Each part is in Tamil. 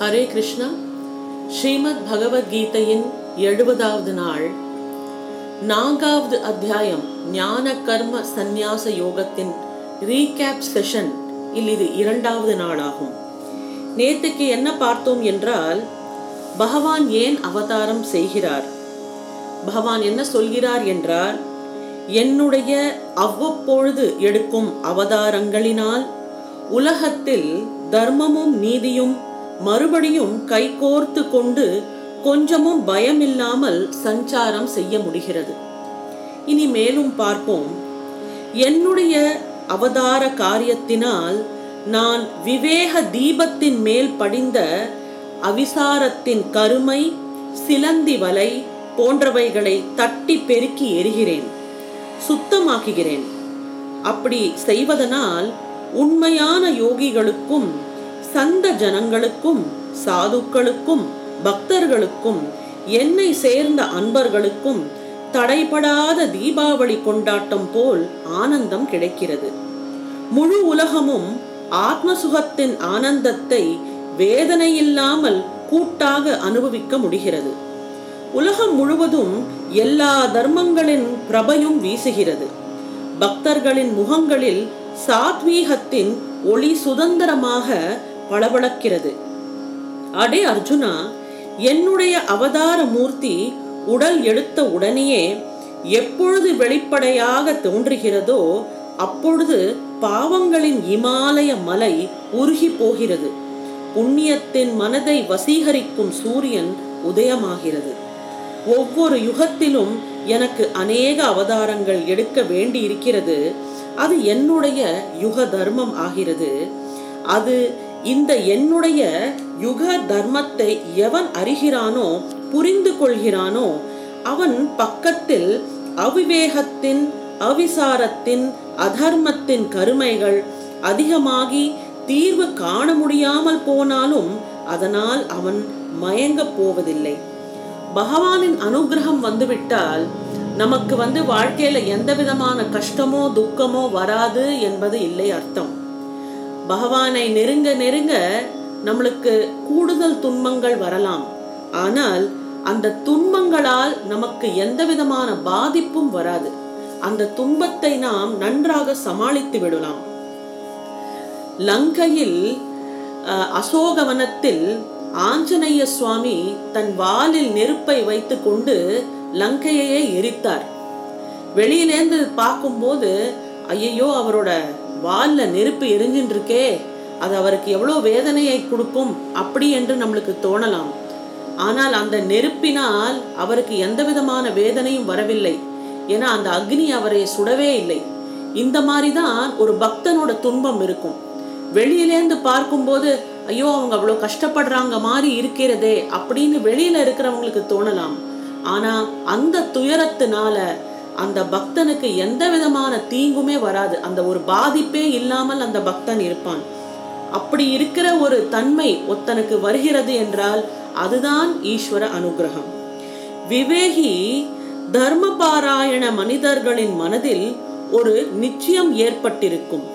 ஹரே கிருஷ்ணா. ஸ்ரீமத் பகவத்கீதையின் எழுபதாவது நாள். நான்காவது அத்தியாயம் ஞான கர்ம சந்நியாச யோகத்தின் ரீகேப் செஷன் இல் இது இரண்டாவது நாளாகும். நேற்றுக்கு என்ன பார்த்தோம் என்றால் பகவான் ஏன் அவதாரம் செய்கிறார்? பகவான் என்ன சொல்கிறார் என்றால் என்னுடைய அவ்வப்பொழுது எடுக்கும் அவதாரங்களினால் உலகத்தில் தர்மமும் நீதியும் மறுபடியும் கைகோர்த்து கொண்டு கொஞ்சமும் பயமில்லாமல் சஞ்சாரம் செய்ய முடிகிறது. இனி மேலும் பார்ப்போம். என்னுடைய அவதார காரியத்தினால் நான் விவேக தீபத்தின் மேல் படிந்த அவிசாரத்தின் கருமை சிலந்தி வலை போன்றவைகளை தட்டி பெருக்கி எரிகிறேன். சுத்தமாக்குகிறேன். அப்படி செய்வதனால் உண்மையான யோகிகளுக்கும் சந்த ஜனங்களுக்கும் சாதுக்களுக்கும் பக்தர்களுக்கும் என்னை சேர்ந்த அன்பர்களுக்கும் தடைபடாத தீபாவளி கொண்டாட்டம் போல் ஆனந்தம் கிடைக்கிறது. முழு உலகமும் ஆத்மசுகத்தின் ஆனந்தத்தை வேதனையில்லாமல் கூட்டாக அனுபவிக்க முடிகிறது. உலகம் முழுவதும் எல்லா தர்மங்களின் பிரபையும் வீசுகிறது. பக்தர்களின் முகங்களில் சாத்வீகத்தின் ஒளி சுதந்திரமாக பளபளக்கிறது அடே அர்ஜுனா என்னுடைய அவதார மூர்த்தி உடல் எடுத்த உடனேயே எப்பொழுது வெளிப்படையாக தோன்றுகிறதோ அப்பொழுது பாவங்களின் இமாலய மலை உருகி போகிறது. புண்ணியத்தின் மனதை வசீகரிக்கும் சூரியன் உதயமாகிறது. ஒவ்வொரு யுகத்திலும் எனக்கு அநேக அவதாரங்கள் எடுக்க வேண்டி இருக்கிறது அது என்னுடைய யுக தர்மம் ஆகிறது. அது இந்த என்னுடைய யுக தர்மத்தை எவன் அறிகிறானோ புரிந்து கொள்கிறானோ அவன் பக்கத்தில் அவிவேகத்தின் அவிசாரத்தின் அதர்மத்தின் கருமைகள் அதிகமாகி தீர்வு காண முடியாமல் போனாலும் அதனால் அவன் மயங்கப் போவதில்லை. பகவானின் அனுகிரகம் வந்துவிட்டால் நமக்கு வந்து வாழ்க்கையில எந்த விதமான கஷ்டமோ துக்கமோ வராது என்பது இல்லை அர்த்தம். பகவானை நெருங்க நெருங்க நம்மளுக்கு கூடுதல் துன்பங்கள் வரலாம். ஆனால் அந்த துன்பங்களால் நமக்கு எந்த விதமான பாதிப்பும் வராது. அந்த துன்பத்தை நாம் நன்றாக சமாளித்து விடலாம். லங்கையில் அசோகவனத்தில் ஆஞ்சநேய சுவாமி தன் வாலில் நெருப்பை வைத்து கொண்டு லங்கையையே எரித்தார். வெளியிலேந்து பார்க்கும்போது ஐயையோ அவரோட வால்ல நெருப்பு எரிஞ்சின்னு இருக்கே அது அவருக்கு எவ்வளோ வேதனையை கொடுக்கும் அப்படி என்று நம்மளுக்கு தோணலாம். ஆனால் அந்த நெருப்பினால் அவருக்கு எந்த விதமான வேதனையும் வரவில்லை. ஏன்னா அந்த அக்னி அவரை சுடவே இல்லை. இந்த மாதிரி தான் ஒரு பக்தனோட துன்பம் இருக்கும். வெளியிலேருந்து பார்க்கும்போது ஐயோ அவங்க அவ்வளோ கஷ்டப்படுறாங்க மாதிரி இருக்கிறதே அப்படின்னு வெளியில இருக்கிறவங்களுக்கு தோணலாம். ஆனா அந்த துயரத்தினால அந்த பக்தனுக்கு எந்த விதமான தீங்குமே வராது. அந்த ஒரு பாதிப்பே இல்லாமல் அந்த பக்தன் இருப்பான். அப்படி இருக்கிற ஒரு தன்மை ஒத்தனுக்கு வருகிறது என்றால் அதுதான் ஈஸ்வர அனுகிரகம். விவேகி தர்மபாராயண மனிதர்களின் மனதில் ஒரு நிச்சயம் ஏற்பட்டிருக்கும்.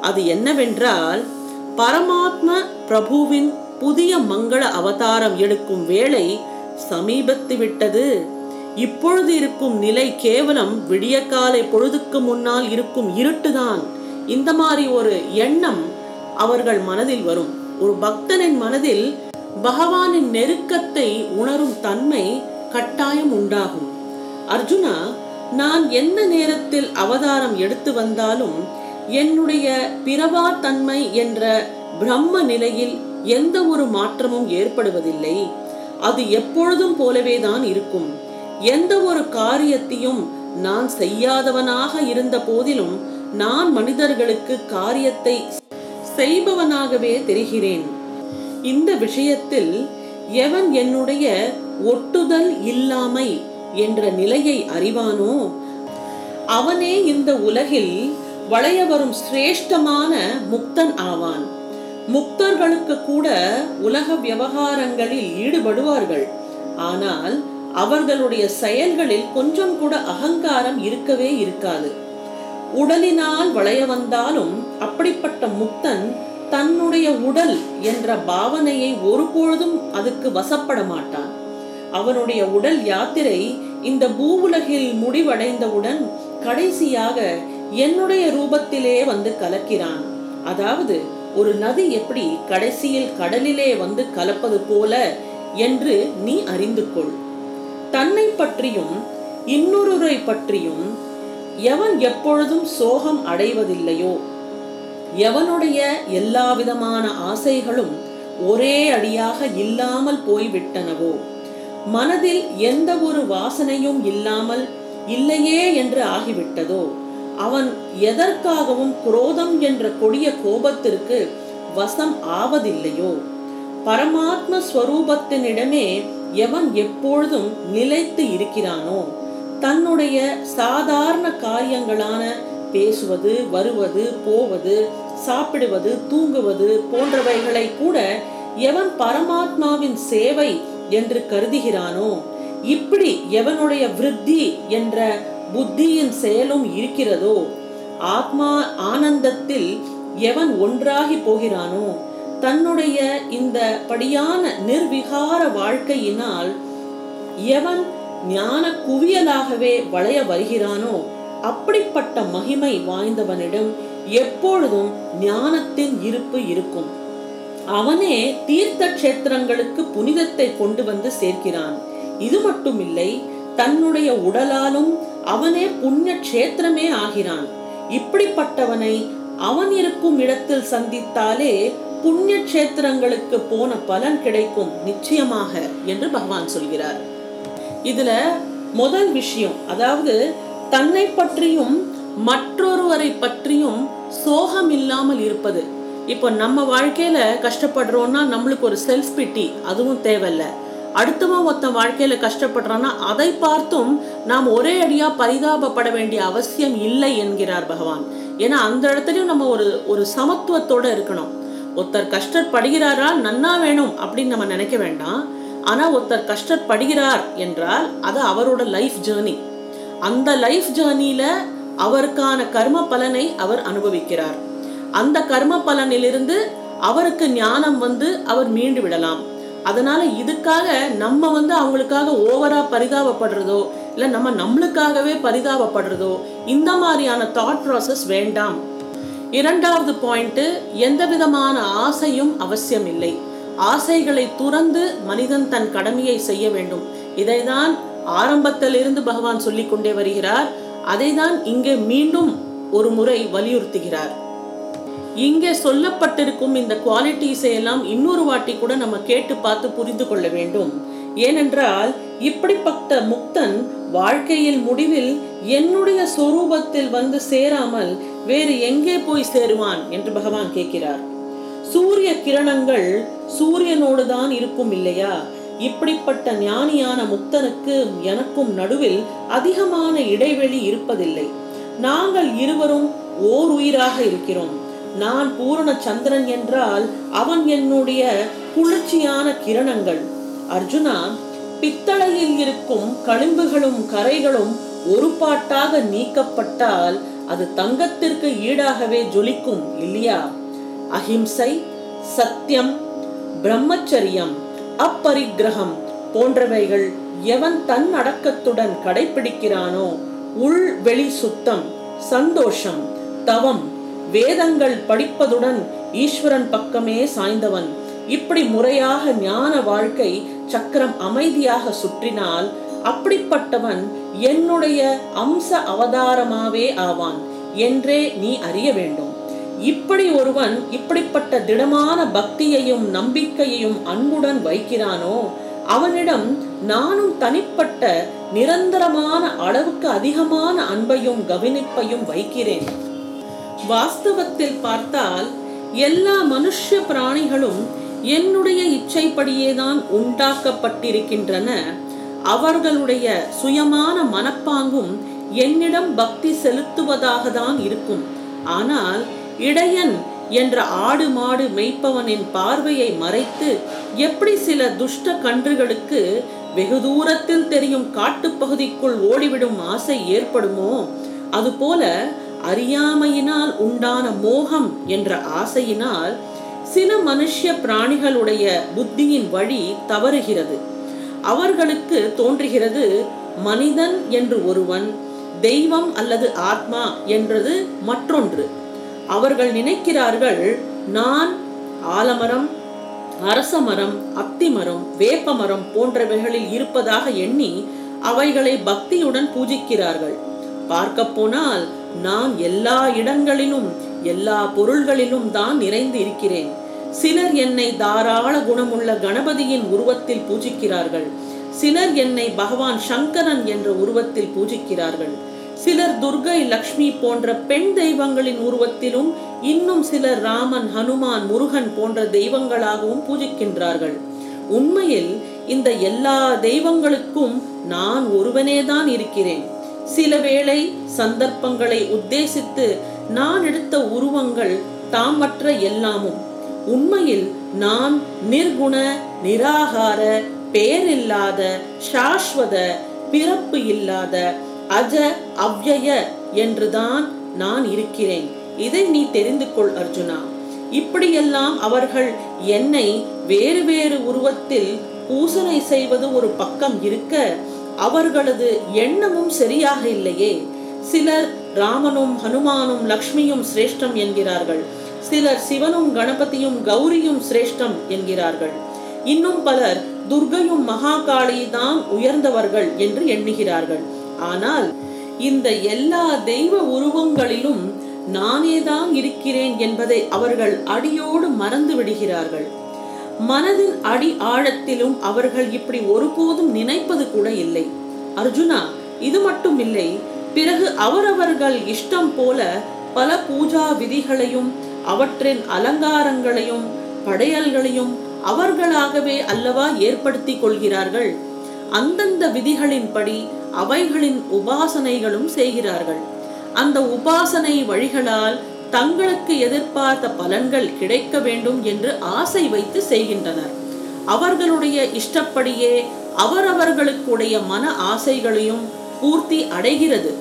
அது என்னவென்றால் பரமாத்ம பிரபுவின் புதிய மங்கள அவதாரம் எடுக்கும் வேளை சமீபத்து விட்டது. இப்பொழுது இருக்கும் நிலை கேவலம் விடியக்காலை பொழுதுக்கு முன்னால் இருக்கும் இருட்டுதான். இந்த மாதிரி ஒரு எண்ணம் அவர்கள் மனதில் வரும். ஒரு பக்தனின் மனதில் பகவானின் நெருக்கத்தை உணரும் தன்மை கட்டாயம் உண்டாகும். அர்ஜுனா நான் எந்த நேரத்தில் அவதாரம் எடுத்து வந்தாலும் என்னுடைய பிறவா தன்மை என்ற பிரம்ம நிலையில் எந்த ஒரு மாற்றமும் ஏற்படுவதில்லை. அது எப்பொழுதும் போலவே தான் இருக்கும். எந்த ஒரு காரியத்தையும் நான் செய்யாதவனாக இருந்த போதிலும் நான் மனிதர்களுக்கு காரியத்தை செய்பவனாகவே தெரிகிறேன். இந்த விஷயத்தில் எவன் என்னுடைய ஒட்டுதல் இல்லாமை என்ற நிலையை அறிவானோ அவனே இந்த உலகில் வளைய வரும் சிரேஷ்டமான முக்தன் ஆவான். முக்தர்களுக்கு கூட உலக விவகாரங்களில் ஈடுபடுவார்கள். ஆனால் அவர்களுடைய செயல்களில் கொஞ்சம் கூட அகங்காரம் இருக்கவே இருக்காது. உடலினால் வளைய வந்தாலும் அப்படிப்பட்ட முக்தன் தன்னுடைய உடல் என்ற பாவனையை ஒருபொழுதும் அதுக்கு வசப்பட மாட்டான். அவனுடைய உடல் யாத்திரை இந்த பூவுலகில் முடிவடைந்தவுடன் கடைசியாக என்னுடைய ரூபத்திலே வந்து கலக்கிறான். அதாவது ஒரு நதி எப்படி கடைசியில் கடலிலே வந்து கலப்பது போல என்று நீ அறிந்து கொள் தன்னை பற்றியும் இன்னொருவரை பற்றியும் எவன் எப்பொழுதும் சோகம் அடைவதில்லையோ எவனுடைய எல்லா விதமான ஆசைகளும் ஒரே அடியாக இல்லாமல் போய்விட்டனவோ மனதில் எந்த ஒரு வாசனையும் இல்லாமல் இல்லையே என்று ஆகிவிட்டதோ அவன் எதற்காகவும் குரோதம் என்ற கொடிய கோபத்திற்கு வசம் ஆவதில்லையோ பரமாத்ம ஸ்வரூபத்தினிடமே எவன் எப்பொழுதும் நிலைத்து இருக்கிறானோ தன்னுடைய சாதாரண காரியங்களான பேசுவது வருவது போவது சாப்பிடுவது தூங்குவது போன்றவைகளை கூட எவன் பரமாத்மாவின் சேவை என்று கருதுகிறானோ இப்படி எவனுடைய விருத்தி என்ற புத்தியின் செயலும் இருக்கிறதோ ஆத்மா ஆனந்தத்தில் எவன் ஒன்றாகி போகிறானோ தன்னுடைய இந்த படியான நிர்விகார வாழ்க்கையினால் எவன் ஞான குவியலாகவே வளைய வருகிறானோ அப்படிப்பட்ட மகிமை வாய்ந்தவனிடம் எப்பொழுதும் ஞானத்தின் இருப்பு இருக்கும். அவனே தீர்த்த கஷேத்திரங்களுக்கு புனிதத்தை கொண்டு வந்து சேர்க்கிறான். இது மட்டுமில்லை தன்னுடைய உடலாலும் அவனே புண்ணிய கஷேத்திரமே ஆகிறான். இப்படிப்பட்டவனை அவன் இருக்கும் இடத்தில் சந்தித்தாலே புண்ணிய கஷேத்திரங்களுக்கு போன பலன் கிடைக்கும் நிச்சயமாக என்று பகவான் சொல்கிறார். இதுல முதல் விஷயம் அதாவது தன்னை பற்றியும் மற்றொருவரை பற்றியும் சோகம் இல்லாமல் இருப்பது. இப்போ நம்ம வாழ்க்கையில கஷ்டப்படுறோம்னா நம்மளுக்கு ஒரு செல்ஃப் பிட்டி அதுவும் தேவையில்ல. அடுத்தவன் ஒருத்தன் வாழ்க்கையில கஷ்டப்படுறான்னா அதை பார்த்தும் நாம் ஒரே அடியா பரிதாபப்பட வேண்டிய அவசியம் இல்லை என்கிறார் பகவான். ஏன்னா அந்த இடத்துலயும் நம்ம ஒரு ஒரு சமத்துவத்தோட இருக்கணும். ஒருத்தர் கஷ்டப்படுகிறாரா நன்னா வேணும் அப்படின்னு நம்ம நினைக்க வேண்டாம். ஆனால் ஒருத்தர் கஷ்டப்படுகிறார் என்றால் அது அவரோட லைஃப் ஜேர்னி அந்த லைஃப் ஜேர்னியில அவருக்கான கர்ம பலனை அவர் அனுபவிக்கிறார். அந்த கர்ம பலனிலிருந்து அவருக்கு ஞானம் வந்து அவர் மீண்டு விடலாம். அதனால இதுக்காக நம்ம வந்து அவங்களுக்காக ஓவரா பரிதாபப்படுறதோ இல்லை நம்ம நம்மளுக்காகவே பரிதாபப்படுறதோ இந்த மாதிரியான தாட் ப்ராசஸ் வேண்டாம். இரண்டாவது பாயிண்ட் எந்த விதமான ஆசையும் அவசியம் இல்லை ஆசைகளை துறந்து மனிதன் தன் கடமையை செய்ய வேண்டும். இதைதான் ஆரம்பத்திலிருந்து பகவான் சொல்லிக் கொண்டே வருகிறார். அதைதான் இங்கே மீண்டும் ஒரு முறை வலியுறுத்துகிறார். இங்கே சொல்லப்பட்டிருக்கும் இந்த குவாலிட்டிஸை எல்லாம் இன்னொரு வாட்டி கூட நம்ம கேட்டு பார்த்து புரிந்து கொள்ள வேண்டும். ஏனென்றால் இப்படிப்பட்ட முக்தன் வாழ்க்கையில் முடிவில் என்னுடைய சொரூபத்தில் வந்து சேராமல் வேறு எங்கே போய் சேருவான் என்று பகவான் கேட்கிறார். சூரிய கிரணங்கள் சூரியனோடு தான் இருக்கும் இல்லையா? இப்படிப்பட்ட ஞானியான முக்தனுக்கு எனக்கும் நடுவில் அதிகமான இடைவெளி இருப்பதில்லை. நாங்கள் இருவரும் ஓர் உயிராக இருக்கிறோம். நான் பூரண சந்திரன் என்றால் அவன் என்னுடைய குளிர்ச்சியான கிரணங்கள். அர்ஜுனா பித்தளையில் இருக்கும் களிம்புகளும் கரைகளும் ஒரு பாட்டாக நீக்கப்பட்டால் அது தங்கத்திற்கு ஈடாகவே ஜொலிக்கும் இல்லையா? அஹிம்சை சத்தியம் பிரம்மச்சரியம் அப்பரிக்கிரகம் போன்றவைகள் எவன் தன் அடக்கத்துடன் கடைபிடிக்கிறானோ உள் வெளி சுத்தம் சந்தோஷம் தவம் வேதங்கள் படிப்பதுடன் ஈஸ்வரன் பக்கமே சாய்ந்தவன். இப்படி முறையாக ஞான வாழ்க்கை சக்கரம் அமைதியாக சுற்றினால் அப்படிப்பட்டவன் என்னுடைய அம்ச அவதாரமாவே ஆவான் என்றே நீ அறிய வேண்டும். இப்படி ஒருவன் இப்படிப்பட்ட திடமான பக்தியையும் நம்பிக்கையையும் அன்புடன் வைக்கிறானோ அவனிடம் நானும் தனிப்பட்ட நிரந்தரமான அளவுக்கு அதிகமான அன்பையும் கவனிப்பையும் வைக்கிறேன். வாஸ்தவத்தில் பார்த்தால் எல்லா மனுஷ பிராணிகளும் என்னுடைய இச்சைப்படியேதான் உண்டாக்கப்பட்டிருக்கின்றன. அவர்களுடைய சுயமான மனப்பாங்கும் என்னிடம் பக்தி செலுத்துவதாக தான் இருக்கும். ஆனால் இடையன் என்ற ஆடு மாடு மெய்ப்பவனின் பார்வையை மறைத்து எப்படி சில துஷ்ட கன்றுகளுக்கு வெகு தூரத்தில் தெரியும் காட்டுப்பகுதிக்குள் ஓடிவிடும் ஆசை ஏற்படுமோ? அதுபோல அறியாமையினால் உண்டான மோகம் என்ற ஆசையினால் சில மனுஷ்ய பிராணிகளுடைய புத்தியின் வழி தவறுகிறது. அவர்களுக்கு தோன்றுகிறது மனிதன் என்று ஒருவன் தெய்வம் அல்லது ஆத்மா என்றது மற்றொன்று. அவர்கள் நினைக்கிறார்கள் நான் ஆலமரம் அரசமரம் அத்திமரம் வேப்பமரம் போன்றவைகளில் இருப்பதாக எண்ணி அவைகளை பக்தியுடன் பூஜிக்கிறார்கள். பார்க்க போனால் நாம் எல்லா இடங்களிலும் எல்லா பொருள்களிலும் தான் நிறைந்து இருக்கிறேன். சிலர் என்னை தாராள குணமுள்ள கணபதியின் உருவத்தில் பூஜிக்கிறார்கள். சிலர் என்னை பகவான் சங்கரன் என்ற உருவத்தில் பூஜிக்கிறார்கள். சிலர் துர்கை லக்ஷ்மி போன்ற பெண் தெய்வங்களின் உருவத்திலும் இன்னும் சிலர் ராமன் ஹனுமான் முருகன் போன்ற தெய்வங்களாகவும் பூஜிக்கின்றார்கள். உண்மையில் இந்த எல்லா தெய்வங்களுக்கும் நான் ஒருவனேதான் இருக்கிறேன். சில வேளை சந்தர்ப்பங்களை உத்தேசித்து நான் எடுத்த உருவங்கள் தாமற்ற எல்லாமும். உண்மையில் நான் நிர்குண நிராகார பெயரில்லாத சாஸ்வத பிறப்பு இல்லாத அஜ அவ்யய என்றுதான் நான் இருக்கிறேன். இதை நீ தெரிந்து கொள் அர்ஜுனா. இப்படியெல்லாம் அவர்கள் என்னை வேறு வேறு உருவத்தில் பூசனை செய்வது ஒரு பக்கம் இருக்க அவர்களது எண்ணமும் சரியாக இல்லையே. சிலர் ராமனும் ஹனுமானும் லக்ஷ்மியும் சிரேஷ்டம் என்கிறார்கள். சிலர் சிவனும் கணபதியும் கௌரியும் சிரேஷ்டம் என்கிறார்கள். இன்னும் பலர் துர்கையும் மகாகாளி தான் உயர்ந்தவர்கள் என்று எண்ணுகிறார்கள். ஆனால் இந்த எல்லா தெய்வ உருவங்களிலும் நானேதான் இருக்கிறேன் என்பதை அவர்கள் அடியோடு மறந்து விடுகிறார்கள். மனதின் அடி ஆழத்திலும் அவர்கள் இப்படி ஒருபோதும் நினைப்பது கூட இல்லை. அர்ஜுனா இது மட்டும் இல்லை பிறகு அவரவர்கள் இஷ்டம் போல பல பூஜா விதிகளையும் அவற்றின் அலங்காரங்களையும் படையல்களையும் அவர்களாகவே அல்லவா ஏற்படுத்தி கொள்கிறார்கள். அந்தந்த விதிகளின்படி அவைகளின் உபாசனைகளும் செய்கிறார்கள். அந்த உபாசனை வழிகளால் தங்களுக்கு எதிர்பார்த்த பலன்கள் கிடைக்க வேண்டும் என்று ஆசை வைத்து செய்கின்றனர். அவர்களுடைய இஷ்டப்படியே அவரவர்களுக்குடைய மன ஆசைகளையும் பூர்த்தி அடைகிறது.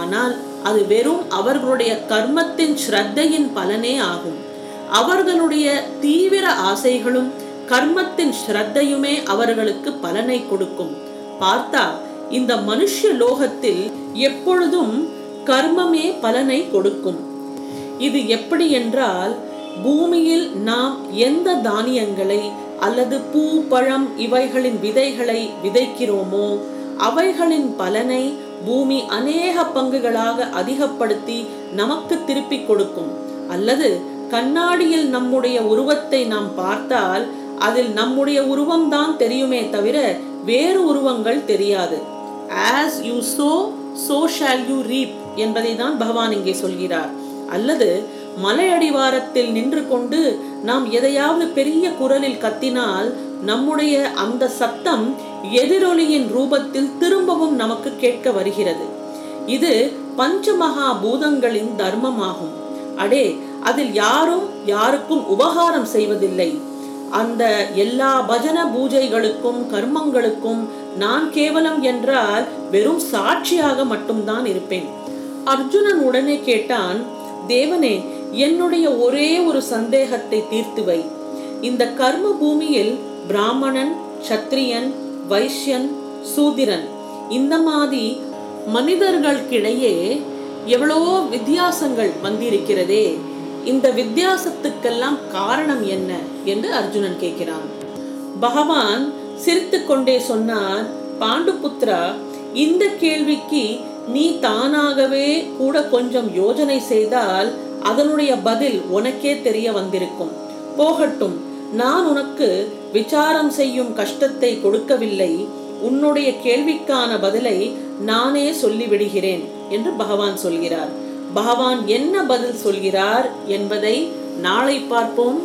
ஆனால் அது வெறும் அவர்களுடைய கர்மத்தின் ஸ்ரத்தையின் பலனே ஆகும். அவர்களுடைய தீவிர ஆசைகளும் கர்மத்தின் ஸ்ரத்தையுமே அவர்களுக்கு பலனை கொடுக்கும். பார்த்தா இந்த மனுஷ லோகத்தில் எப்பொழுதும் கர்மமே பலனை கொடுக்கும். இது எப்படி என்றால் பூமியில் நாம் எந்த தானியங்களை அல்லது பூ பழம் இவைகளின் விதைகளை விதைக்கிறோமோ அவைகளின் பலனை பூமி அநேக பங்குகளாக அதிகப்படுத்தி நமக்கு திருப்பிக் கொடுக்கும். அல்லது கண்ணாடியில் நம்முடைய உருவத்தை நாம் பார்த்தால் அதில் நம்முடைய உருவம் தான் தெரியுமே தவிர வேறு உருவங்கள் தெரியாது. As you sow so shall you reap என்பதை தான் பகவான் இங்கே சொல்கிறார். அல்லது மலை அடிவாரத்தில் நின்று கொண்டு நாம் எதையாவது பெரிய குரலில் கத்தினால் நம்முடைய அந்த சத்தம் எதிரொலியின் ரூபத்தில் திரும்பவும் நமக்கு கேட்க வருகிறது. இது பஞ்சமகா பூதங்களின் தர்மமாகும். அடே அதில் யாரும் யாருக்கும் உபகாரம் செய்வதில்லை. அந்த எல்லா பஜன பூஜைகளுக்கும் கர்மங்களுக்கும் நான் கேவலம் என்றால் வெறும் சாட்சியாக மட்டும்தான் இருப்பேன். அர்ஜுனன் உடனே கேட்டான் தேவனே என்னுடைய ஒரே ஒரு சந்தேகத்தை தீர்த்துவை இந்த கர்ம பூமியில் பிராமணன் சத்திரியன் வைஷ்யன் சூதிரன். இந்த மாதிரி மனிதர்களுக்கிடையே எவ்வளவோ வித்தியாசங்கள் வந்திருக்கிறதே. இந்த வித்தியாசத்துக்கெல்லாம் காரணம் என்ன என்று அர்ஜுனன் கேட்கிறான். பகவான் சிரித்து கொண்டே சொன்னான் பாண்டுபுத்ரா இந்த கேள்விக்கு நீ தானாகவே கூட கொஞ்சம் யோஜனை செய்தால் அதனுடைய பதில் உனக்கே தெரிய வந்திருக்கும். போகட்டும் நான் உனக்கு விசாரம் செய்யும் கஷ்டத்தை கொடுக்கவில்லை. உன்னுடைய கேள்விக்கான பதிலை நானே சொல்லிவிடுகிறேன் என்று பகவான் சொல்கிறார். பகவான் என்ன பதில் சொல்கிறார் என்பதை நாளை பார்ப்போம்.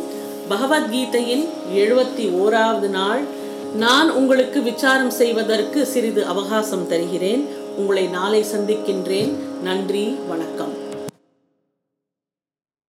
பகவத்கீதையின் எழுபத்தி ஓராவது நாள். நான் உங்களுக்கு விசாரம் செய்வதற்கு சிறிது அவகாசம் தருகிறேன். உங்களை நாளை சந்திக்கின்றேன். நன்றி வணக்கம்.